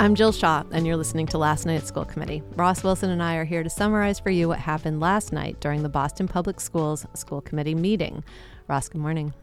I'm Jill Shah, and you're listening to Last Night at School Committee. Ross Wilson and I are here to summarize for you what happened last night during the Boston Public Schools School Committee meeting. Ross, good morning.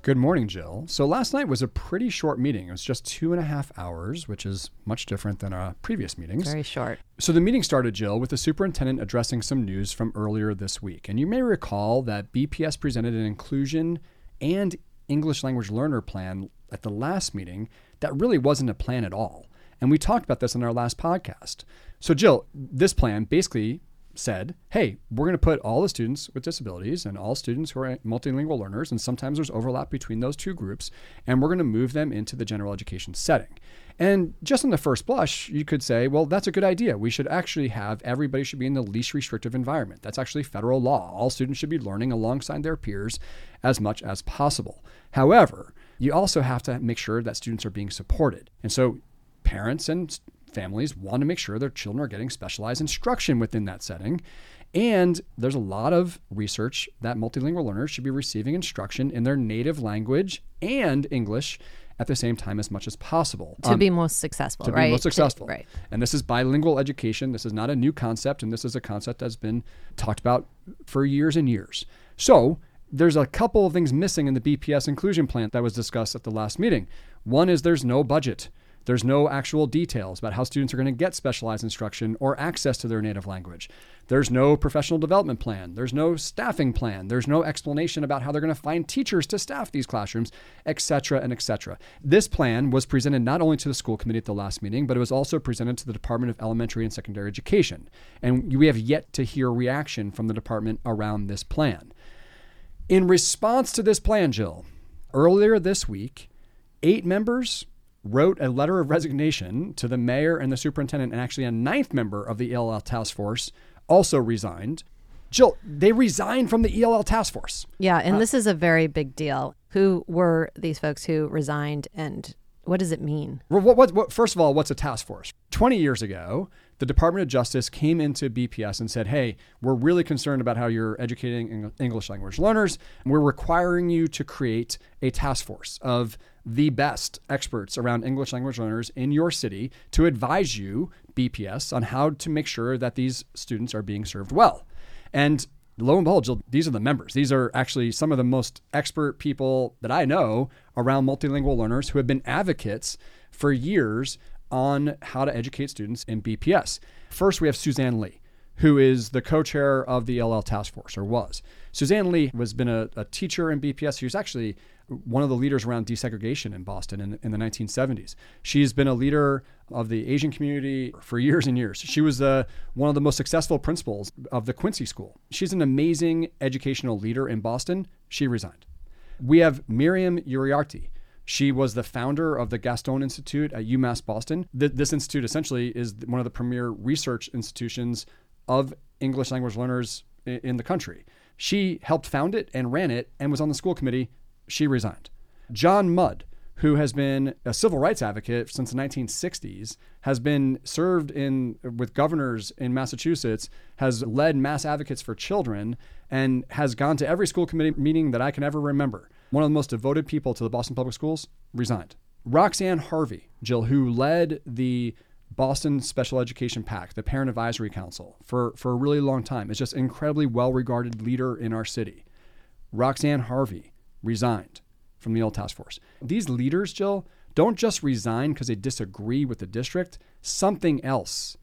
Good morning, Jill. So last night was a pretty short meeting. It was just two and a half hours, which is much different than our previous meetings. Very short. So the meeting started, Jill, with the superintendent addressing some news from earlier this week. And you may recall that BPS presented an inclusion and English language learner plan at the last meeting that really wasn't a plan at all. And we talked about this in our last podcast. So, Jill, this plan basically said, hey, we're going to put all the students with disabilities and all students who are multilingual learners, and sometimes there's overlap between those two groups, and we're going to move them into the general education setting. And just on the first blush, you could say, well, that's a good idea. We should actually have everybody should be in the least restrictive environment. That's actually federal law. All students should be learning alongside their peers as much as possible. However, you also have to make sure that students are being supported. And so parents and families want to make sure their children are getting specialized instruction within that setting. And there's a lot of research that multilingual learners should be receiving instruction in their native language and English at the same time as much as possible to um, be most successful. To right? be most successful, to, right? And this is bilingual education. This is not a new concept, and this is a concept that's been talked about for years and years. So there's a couple of things missing in the BPS inclusion plan that was discussed at the last meeting. One is there's no budget. There's no actual details about how students are going to get specialized instruction or access to their native language. There's no professional development plan. There's no staffing plan. There's no explanation about how they're going to find teachers to staff these classrooms, et cetera, and et cetera. This plan was presented not only to the school committee at the last meeting, but it was also presented to the Department of Elementary and Secondary Education. And we have yet to hear reaction from the department around this plan. In response to this plan, Jill, earlier this week, eight members wrote a letter of resignation to the mayor and the superintendent, and actually a ninth member of the ELL task force also resigned. Jill, they resigned from the ELL task force. Yeah, and uh, this is a very big deal. Who were these folks who resigned, and what does it mean? What, what, what, first of all, what's a task force? 20 years ago, the Department of Justice came into BPS and said, hey, we're really concerned about how you're educating English language learners. And we're requiring you to create a task force of the best experts around English language learners in your city to advise you, BPS, on how to make sure that these students are being served well. And lo and behold, these are the members. These are actually some of the most expert people that I know around multilingual learners who have been advocates for years on how to educate students in BPS. First, we have Suzanne Lee who is the co-chair of the LL task force or was. Suzanne Lee has been a, a teacher in BPS. She was actually one of the leaders around desegregation in Boston in, in, the 1970s. She's been a leader of the Asian community for years and years. She was uh, one of the most successful principals of the Quincy School. She's an amazing educational leader in Boston. She resigned. We have Miriam Uriarte. She was the founder of the Gaston Institute at UMass Boston. this institute essentially is one of the premier research institutions of English language learners in the country. She helped found it and ran it and was on the school committee. She resigned. John Mudd, who has been a civil rights advocate since the 1960s, has been served in with governors in Massachusetts, has led mass advocates for children, and has gone to every school committee meeting that I can ever remember. One of the most devoted people to the Boston Public Schools resigned. Roxanne Harvey, Jill, who led the Boston Special Education PAC, the Parent Advisory Council, for, for a really long time. It's just an incredibly well regarded leader in our city. Roxanne Harvey resigned from the old task force. These leaders, Jill, don't just resign because they disagree with the district. Something else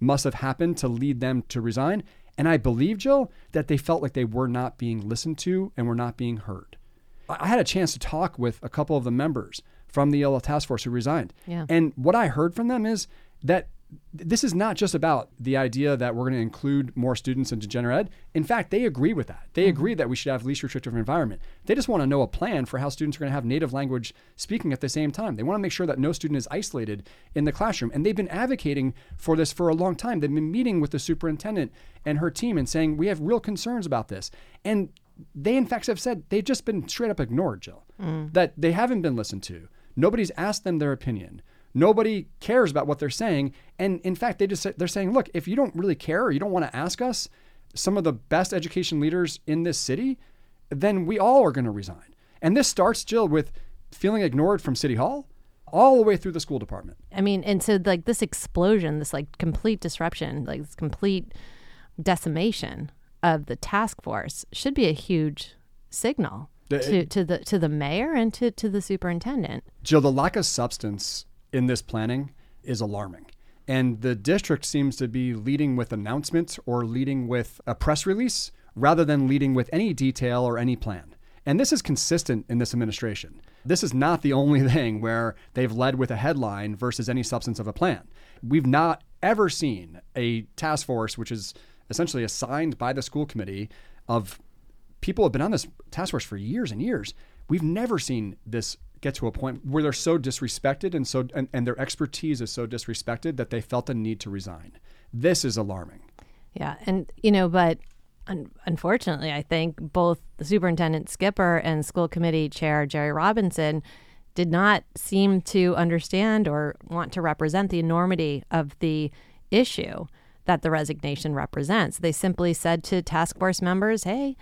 must have happened to lead them to resign. And I believe, Jill, that they felt like they were not being listened to and were not being heard. I had a chance to talk with a couple of the members from the ELL task force who resigned. Yeah. And what I heard from them is that this is not just about the idea that we're going to include more students into general ed. In fact, they agree with that. They mm-hmm. agree that we should have least restrictive environment. They just want to know a plan for how students are going to have native language speaking at the same time. They want to make sure that no student is isolated in the classroom. And they've been advocating for this for a long time. They've been meeting with the superintendent and her team and saying, we have real concerns about this. And they, in fact, have said they've just been straight up ignored, Jill, mm. that they haven't been listened to Nobody's asked them their opinion. Nobody cares about what they're saying. And in fact, they just they're saying, look, if you don't really care or you don't want to ask us, some of the best education leaders in this city, then we all are going to resign. And this starts, Jill, with feeling ignored from City Hall all the way through the school department. I mean, and so like this explosion, this like complete disruption, like this complete decimation of the task force should be a huge signal the, to, to the to the mayor and to, to the superintendent. Jill, the lack of substance in this planning is alarming. And the district seems to be leading with announcements or leading with a press release rather than leading with any detail or any plan. And this is consistent in this administration. This is not the only thing where they've led with a headline versus any substance of a plan. We've not ever seen a task force, which is essentially assigned by the school committee of people have been on this task force for years and years. We've never seen this get to a point where they're so disrespected and so and, and their expertise is so disrespected that they felt the need to resign. This is alarming. Yeah, and you know, but un- unfortunately, I think both the superintendent Skipper and school committee chair Jeri Robinson did not seem to understand or want to represent the enormity of the issue that the resignation represents. They simply said to task force members, "Hey,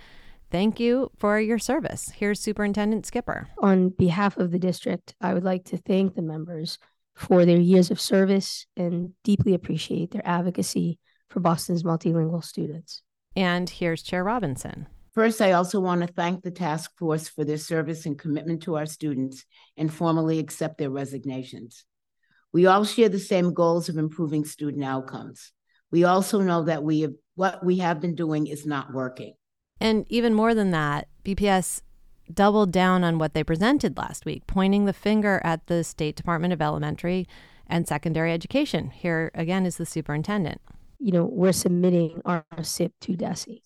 Thank you for your service. Here's Superintendent Skipper. On behalf of the district, I would like to thank the members for their years of service and deeply appreciate their advocacy for Boston's multilingual students. And here's Chair Robinson. First, I also want to thank the task force for their service and commitment to our students and formally accept their resignations. We all share the same goals of improving student outcomes. We also know that we have, what we have been doing is not working. And even more than that, BPS doubled down on what they presented last week, pointing the finger at the State Department of Elementary and Secondary Education. Here again is the superintendent. You know, we're submitting our SIP to DESE.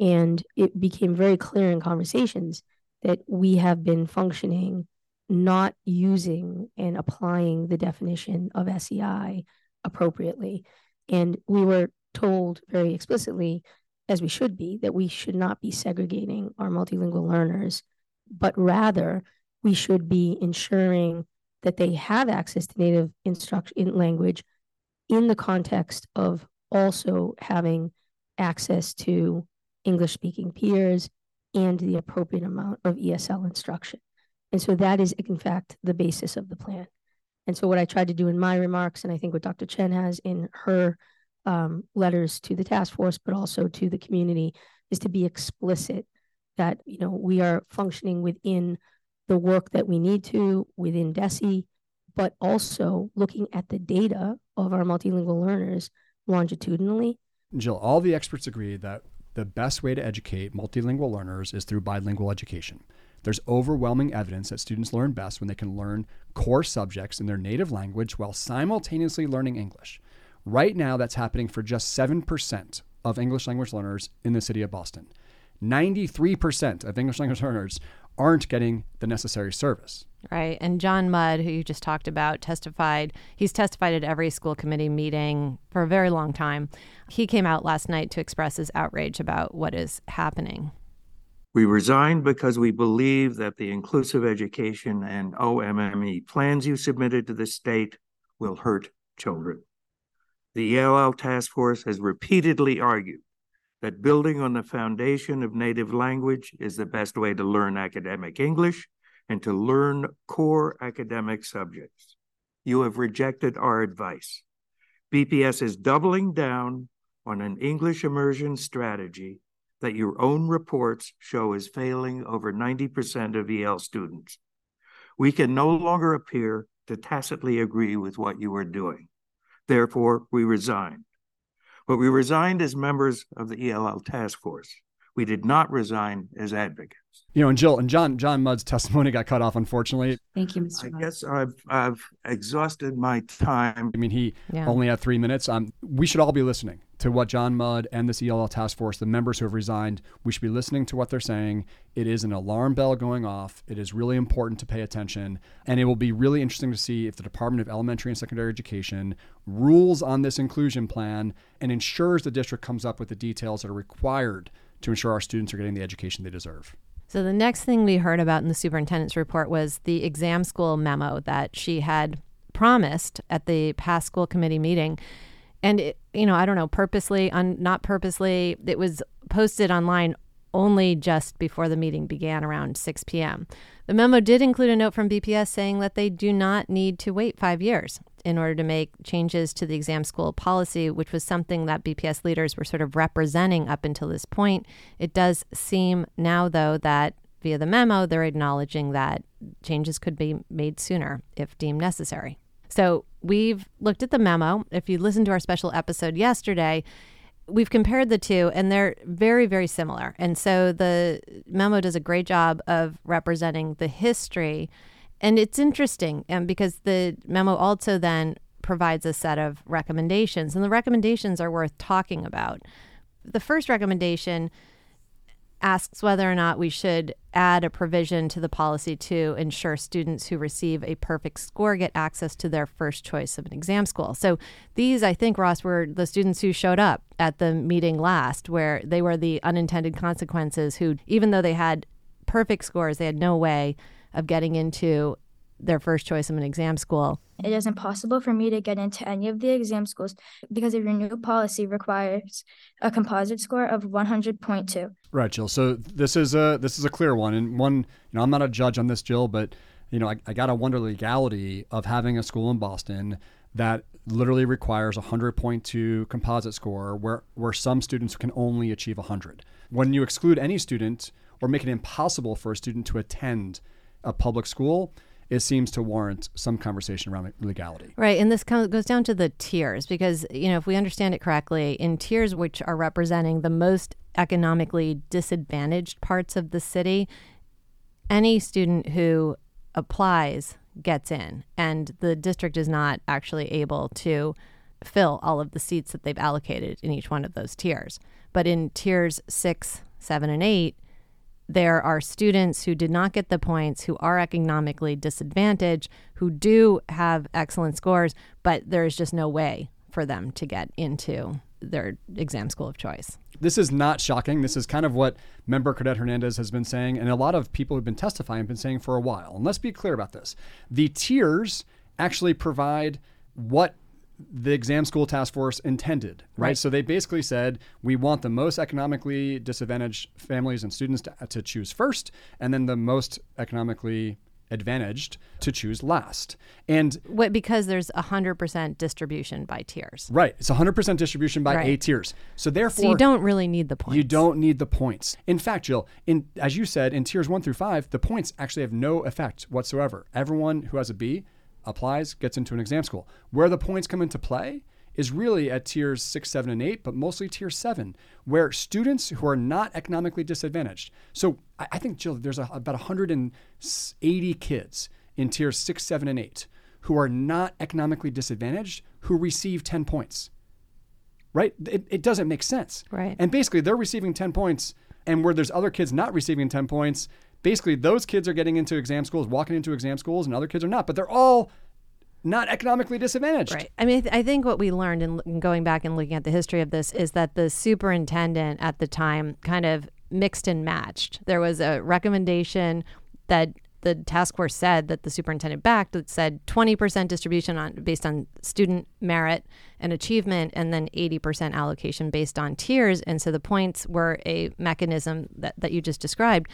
And it became very clear in conversations that we have been functioning not using and applying the definition of SEI appropriately. And we were told very explicitly as we should be, that we should not be segregating our multilingual learners, but rather we should be ensuring that they have access to native instruction in language in the context of also having access to English speaking peers and the appropriate amount of ESL instruction. And so that is, in fact, the basis of the plan. And so, what I tried to do in my remarks, and I think what Dr. Chen has in her um, letters to the task force, but also to the community, is to be explicit that you know we are functioning within the work that we need to within DESE, but also looking at the data of our multilingual learners longitudinally. Jill, all the experts agree that the best way to educate multilingual learners is through bilingual education. There's overwhelming evidence that students learn best when they can learn core subjects in their native language while simultaneously learning English. Right now, that's happening for just 7% of English language learners in the city of Boston. 93% of English language learners aren't getting the necessary service. Right. And John Mudd, who you just talked about, testified. He's testified at every school committee meeting for a very long time. He came out last night to express his outrage about what is happening. We resigned because we believe that the inclusive education and OMME plans you submitted to the state will hurt children. The ELL task force has repeatedly argued that building on the foundation of native language is the best way to learn academic English and to learn core academic subjects. You have rejected our advice. BPS is doubling down on an English immersion strategy that your own reports show is failing over 90% of EL students. We can no longer appear to tacitly agree with what you are doing. Therefore, we resigned. But we resigned as members of the ELL task force. We did not resign as advocates. You know, and Jill and John John Mudd's testimony got cut off, unfortunately. Thank you, Mr. I guess I've I've exhausted my time. I mean, he yeah. only had three minutes. Um, we should all be listening to what John Mudd and this ELL task force, the members who have resigned, we should be listening to what they're saying. It is an alarm bell going off. It is really important to pay attention, and it will be really interesting to see if the Department of Elementary and Secondary Education rules on this inclusion plan and ensures the district comes up with the details that are required to ensure our students are getting the education they deserve. So, the next thing we heard about in the superintendent's report was the exam school memo that she had promised at the past school committee meeting. And, it, you know, I don't know, purposely, un, not purposely, it was posted online only just before the meeting began around 6 p.m. The memo did include a note from BPS saying that they do not need to wait five years in order to make changes to the exam school policy, which was something that BPS leaders were sort of representing up until this point. It does seem now, though, that via the memo, they're acknowledging that changes could be made sooner if deemed necessary. So we've looked at the memo. If you listened to our special episode yesterday, we've compared the two and they're very very similar. And so the memo does a great job of representing the history. And it's interesting and um, because the memo also then provides a set of recommendations and the recommendations are worth talking about. The first recommendation asks whether or not we should add a provision to the policy to ensure students who receive a perfect score get access to their first choice of an exam school. So these, I think, Ross, were the students who showed up at the meeting last, where they were the unintended consequences who, even though they had perfect scores, they had no way of getting into their first choice of an exam school. It is impossible for me to get into any of the exam schools because of your new policy requires a composite score of 100.2. Right, Jill. So this is a this is a clear one, and one. You know, I'm not a judge on this, Jill, but you know, I, I got to wonder the legality of having a school in Boston that literally requires a 100.2 composite score, where where some students can only achieve 100. When you exclude any student or make it impossible for a student to attend a public school, it seems to warrant some conversation around legality. Right. And this goes down to the tiers because, you know, if we understand it correctly, in tiers which are representing the most economically disadvantaged parts of the city, any student who applies gets in, and the district is not actually able to fill all of the seats that they've allocated in each one of those tiers. But in tiers six, seven, and eight, there are students who did not get the points, who are economically disadvantaged, who do have excellent scores, but there is just no way for them to get into their exam school of choice. This is not shocking. This is kind of what member Cardet Hernandez has been saying, and a lot of people who've been testifying have been saying for a while. And let's be clear about this. The tiers actually provide what the exam school task force intended, right? right? So they basically said we want the most economically disadvantaged families and students to, to choose first, and then the most economically advantaged to choose last. And what, because there's a hundred percent distribution by tiers. Right. It's a hundred percent distribution by right. eight tiers. So therefore so you don't really need the points. You don't need the points. In fact, Jill, in as you said, in tiers one through five, the points actually have no effect whatsoever. Everyone who has a B applies, gets into an exam school. Where the points come into play is really at tiers six, seven, and eight, but mostly tier seven, where students who are not economically disadvantaged. So I, think, Jill, there's a, about 180 kids in tiers six, seven, and eight who are not economically disadvantaged who receive 10 points. Right? It, it doesn't make sense. Right. And basically, they're receiving 10 points, and where there's other kids not receiving 10 points, basically those kids are getting into exam schools, walking into exam schools, and other kids are not. But they're all not economically disadvantaged. Right. I mean, I, th- I think what we learned in, in going back and looking at the history of this is that the superintendent at the time kind of mixed and matched. There was a recommendation that the task force said that the superintendent backed that said 20% distribution on based on student merit and achievement and then 80% allocation based on tiers and so the points were a mechanism that, that you just described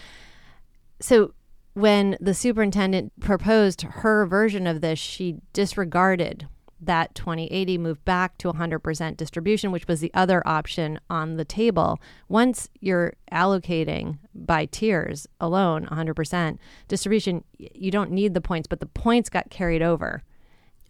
so when the superintendent proposed her version of this, she disregarded that 2080 moved back to 100% distribution, which was the other option on the table. Once you're allocating by tiers alone, 100% distribution, you don't need the points, but the points got carried over.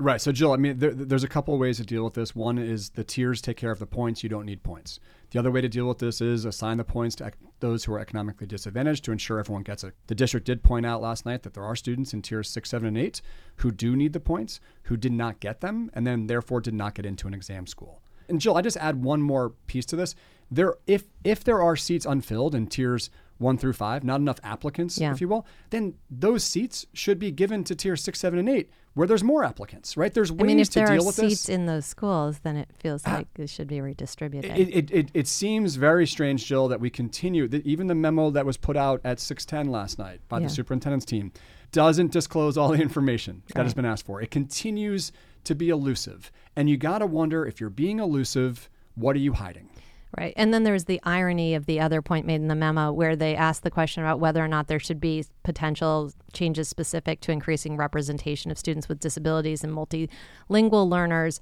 Right. So, Jill, I mean, there, there's a couple of ways to deal with this. One is the tiers take care of the points. You don't need points. The other way to deal with this is assign the points to those who are economically disadvantaged to ensure everyone gets it. The district did point out last night that there are students in tiers six, seven, and eight who do need the points, who did not get them, and then therefore did not get into an exam school. And Jill, I just add one more piece to this. There, if if there are seats unfilled in tiers one through five, not enough applicants, yeah. if you will, then those seats should be given to tier six, seven, and eight, where there's more applicants, right? There's ways I mean, if to there deal are with seats this. in those schools, then it feels uh, like it should be redistributed. It, it, it, it, seems very strange, Jill, that we continue, that even the memo that was put out at 610 last night by yeah. the superintendent's team doesn't disclose all the information that right. has been asked for. It continues to be elusive. And you got to wonder if you're being elusive, what are you hiding? Right. And then there's the irony of the other point made in the memo where they asked the question about whether or not there should be potential changes specific to increasing representation of students with disabilities and multilingual learners.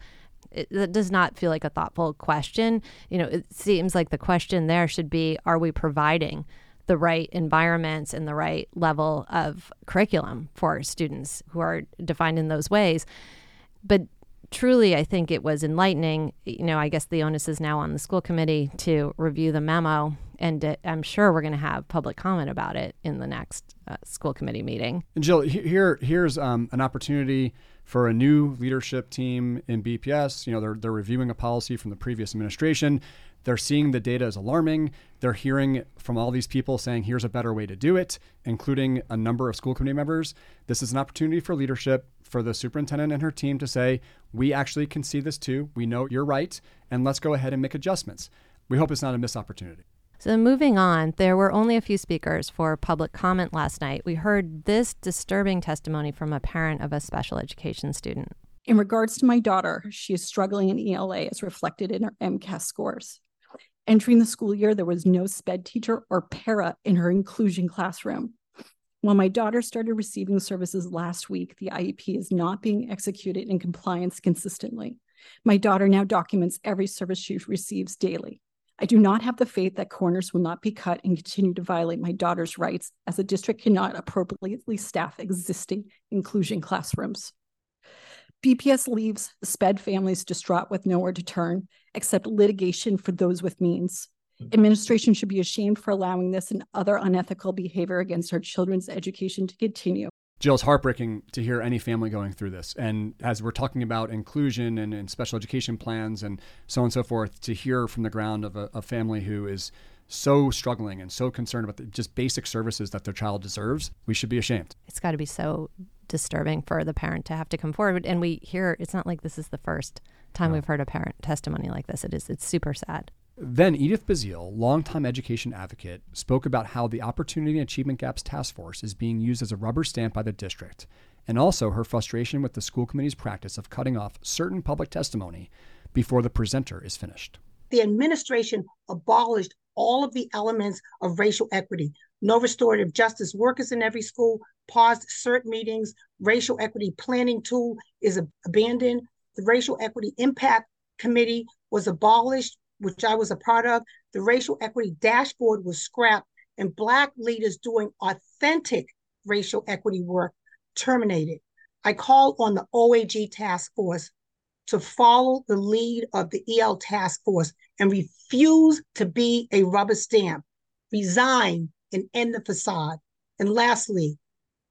It, that does not feel like a thoughtful question. You know, it seems like the question there should be are we providing the right environments and the right level of curriculum for students who are defined in those ways? But truly, I think it was enlightening. You know, I guess the onus is now on the school committee to review the memo, and it, I'm sure we're going to have public comment about it in the next uh, school committee meeting. And Jill, here here's um, an opportunity for a new leadership team in BPS. You know, they're they're reviewing a policy from the previous administration. They're seeing the data as alarming. They're hearing from all these people saying, here's a better way to do it, including a number of school committee members. This is an opportunity for leadership for the superintendent and her team to say, we actually can see this too. We know you're right, and let's go ahead and make adjustments. We hope it's not a missed opportunity. So, moving on, there were only a few speakers for public comment last night. We heard this disturbing testimony from a parent of a special education student. In regards to my daughter, she is struggling in ELA as reflected in her MCAS scores. Entering the school year, there was no SPED teacher or para in her inclusion classroom. When my daughter started receiving services last week, the IEP is not being executed in compliance consistently. My daughter now documents every service she receives daily. I do not have the faith that corners will not be cut and continue to violate my daughter's rights, as the district cannot appropriately staff existing inclusion classrooms. BPS leaves SPED families distraught with nowhere to turn except litigation for those with means. Administration should be ashamed for allowing this and other unethical behavior against our children's education to continue. Jill, it's heartbreaking to hear any family going through this. And as we're talking about inclusion and, and special education plans and so on and so forth, to hear from the ground of a, a family who is so struggling and so concerned about the, just basic services that their child deserves, we should be ashamed. It's got to be so disturbing for the parent to have to come forward. And we hear it's not like this is the first time no. we've heard a parent testimony like this. It is it's super sad. Then Edith Bazile, longtime education advocate, spoke about how the Opportunity and Achievement Gaps Task Force is being used as a rubber stamp by the district, and also her frustration with the school committee's practice of cutting off certain public testimony before the presenter is finished. The administration abolished all of the elements of racial equity. No restorative justice workers in every school, paused CERT meetings, racial equity planning tool is abandoned. The Racial Equity Impact Committee was abolished which I was a part of, the racial equity dashboard was scrapped, and Black leaders doing authentic racial equity work terminated. I called on the OAG task force to follow the lead of the EL task force and refuse to be a rubber stamp, resign and end the facade. And lastly,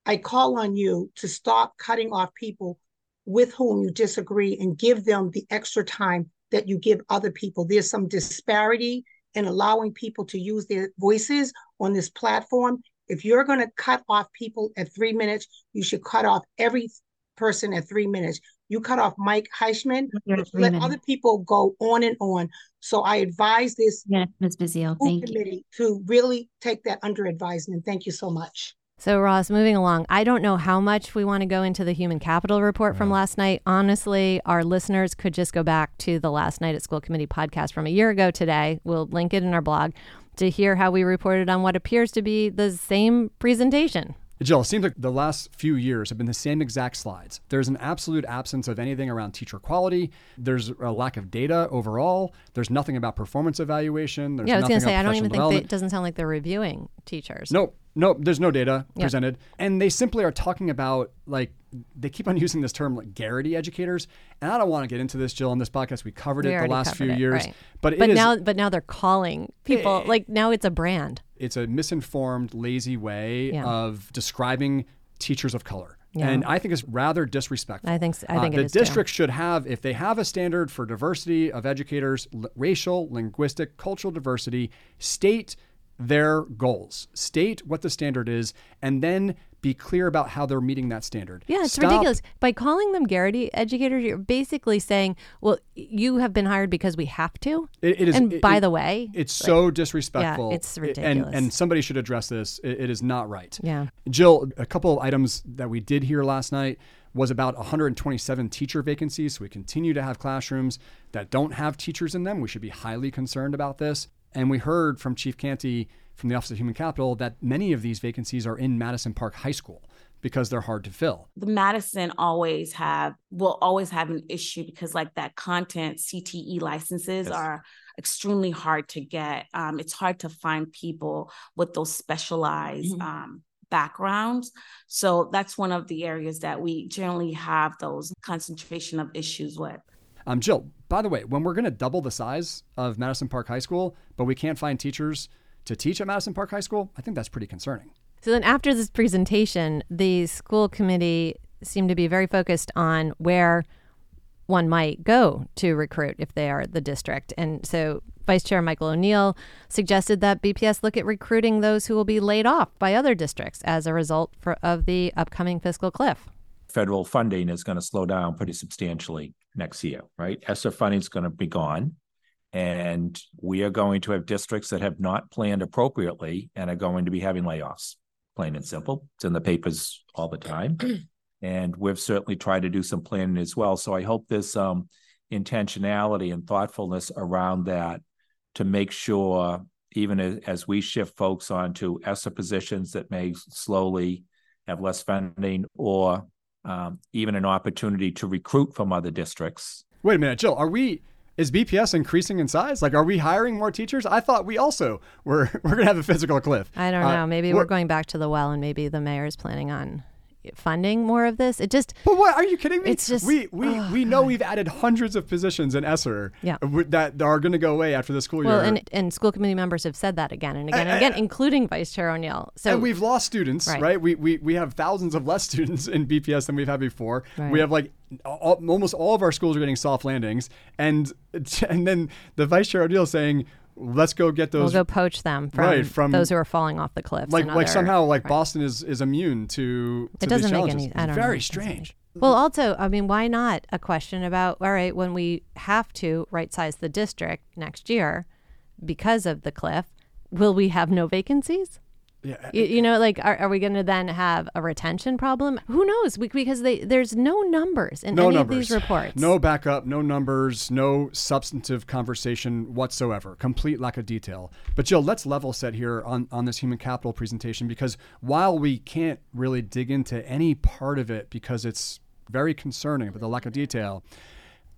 I call on you to stop cutting off people with whom you disagree and give them the extra time that you give other people. There's some disparity in allowing people to use their voices on this platform. If you're going to cut off people at three minutes, you should cut off every person at three minutes. You cut off Mike Heichman, let minutes. other people go on and on. So I advise this yes, Ms. Bazile, thank committee you. to really take that under advisement. Thank you so much. So, Ross, moving along, I don't know how much we want to go into the human capital report from last night. Honestly, our listeners could just go back to the last night at school committee podcast from a year ago today. We'll link it in our blog to hear how we reported on what appears to be the same presentation. Jill, it seems like the last few years have been the same exact slides. There's an absolute absence of anything around teacher quality. There's a lack of data overall. There's nothing about performance evaluation. There's yeah, I was going to say, I don't even think they, it doesn't sound like they're reviewing teachers. Nope. Nope, there's no data presented. And they simply are talking about like they keep on using this term like Garrity educators. And I don't want to get into this, Jill, on this podcast. We covered we it the last few it, years. Right. But, but now but now they're calling people it, like now it's a brand. It's a misinformed, lazy way yeah. of describing teachers of color. Yeah. And I think it's rather disrespectful. I think I think uh, the district too. should have, if they have a standard for diversity of educators, l- racial, linguistic, cultural diversity, state their goals, state what the standard is, and then be clear about how they're meeting that standard. Yeah, it's Stop. ridiculous. By calling them Garrity educators, you're basically saying, well, you have been hired because we have to. it, it is. And it, by it, the way, it's like, so disrespectful. Yeah, it's ridiculous. And, and somebody should address this. it is not right. Yeah. Jill, a couple of items that we did hear last night was about 127 teacher vacancies. So we continue to have classrooms that don't have teachers in them. We should be highly concerned about this. And we heard from Chief Canty from the Office of Human Capital that many of these vacancies are in Madison Park High School because they're hard to fill. The Madison always have will always have an issue because like that content CTE licenses yes. are extremely hard to get. Um, it's hard to find people with those specialized mm-hmm. um, backgrounds. So that's one of the areas that we generally have those concentration of issues with. Um, Jill, by the way, when we're going to double the size of Madison Park High School, but we can't find teachers to teach at Madison Park High School, I think that's pretty concerning. So then after this presentation, the school committee seemed to be very focused on where one might go to recruit if they are the district. And so Vice Chair Michael O'Neill suggested that BPS look at recruiting those who will be laid off by other districts as a result for, of the upcoming fiscal cliff. Federal funding is going to slow down pretty substantially next year, right? ESSER funding is going to be gone. And we are going to have districts that have not planned appropriately and are going to be having layoffs plain and simple. It's in the papers all the time. and we've certainly tried to do some planning as well. So I hope there's um, intentionality and thoughtfulness around that to make sure, even as, as we shift folks onto ESSER positions that may slowly have less funding or um, even an opportunity to recruit from other districts. Wait a minute, Jill, are we is BPS increasing in size? Like, are we hiring more teachers? I thought we also were we're going to have a fiscal cliff. I don't know. Uh, maybe we're, we're going back to the well, and maybe the mayor is planning on funding more of this. It just. But what are you kidding me? It's just we we oh, we know God. we've added hundreds of positions in ESSER. Yeah. That are going to go away after the school year. Well, and and school committee members have said that again and again and, and again, including Vice Chair O'Neill. So and we've lost students, right? right? We we we have thousands of less students in BPS than we've had before. Right. We have like all, almost all of our schools are getting soft landings, and and then the Vice Chair O'Neill saying let's go get those. We'll go poach them from, right, from those who are falling off the cliffs. Like, like somehow, like right. Boston is is immune to. to it doesn't make any. I don't very know. strange. Well, also, I mean, why not a question about all right when we have to right size the district next year because of the cliff? Will we have no vacancies? Yeah. You, you, know, like, are, are we going to then have a retention problem? Who knows? We, because they, there's no numbers in no any numbers. of these reports. No backup, no numbers, no substantive conversation whatsoever. Complete lack of detail. But Jill, let's level set here on, on this human capital presentation because while we can't really dig into any part of it because it's very concerning about the lack of detail,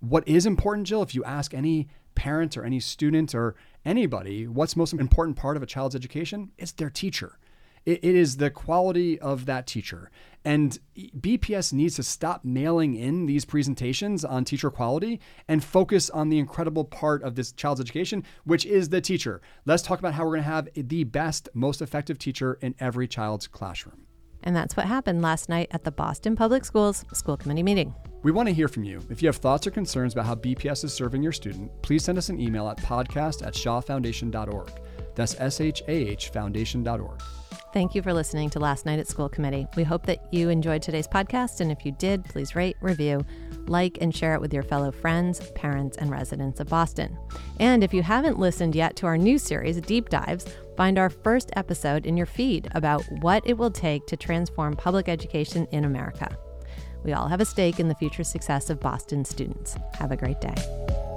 what is important, Jill, if you ask any parent or any student or anybody, what's most important part of a child's education? It's their teacher. It, it is the quality of that teacher. And BPS needs to stop mailing in these presentations on teacher quality and focus on the incredible part of this child's education, which is the teacher. Let's talk about how we're going to have the best, most effective teacher in every child's classroom. And that's what happened last night at the Boston Public Schools School Committee meeting. We want to hear from you. If you have thoughts or concerns about how BPS is serving your student, please send us an email at podcast at shahfoundation.org. That's S H A H foundation.org. Thank you for listening to Last Night at School Committee. We hope that you enjoyed today's podcast, and if you did, please rate, review, like, and share it with your fellow friends, parents, and residents of Boston. And if you haven't listened yet to our new series, Deep Dives, find our first episode in your feed about what it will take to transform public education in America. We all have a stake in the future success of Boston students. Have a great day.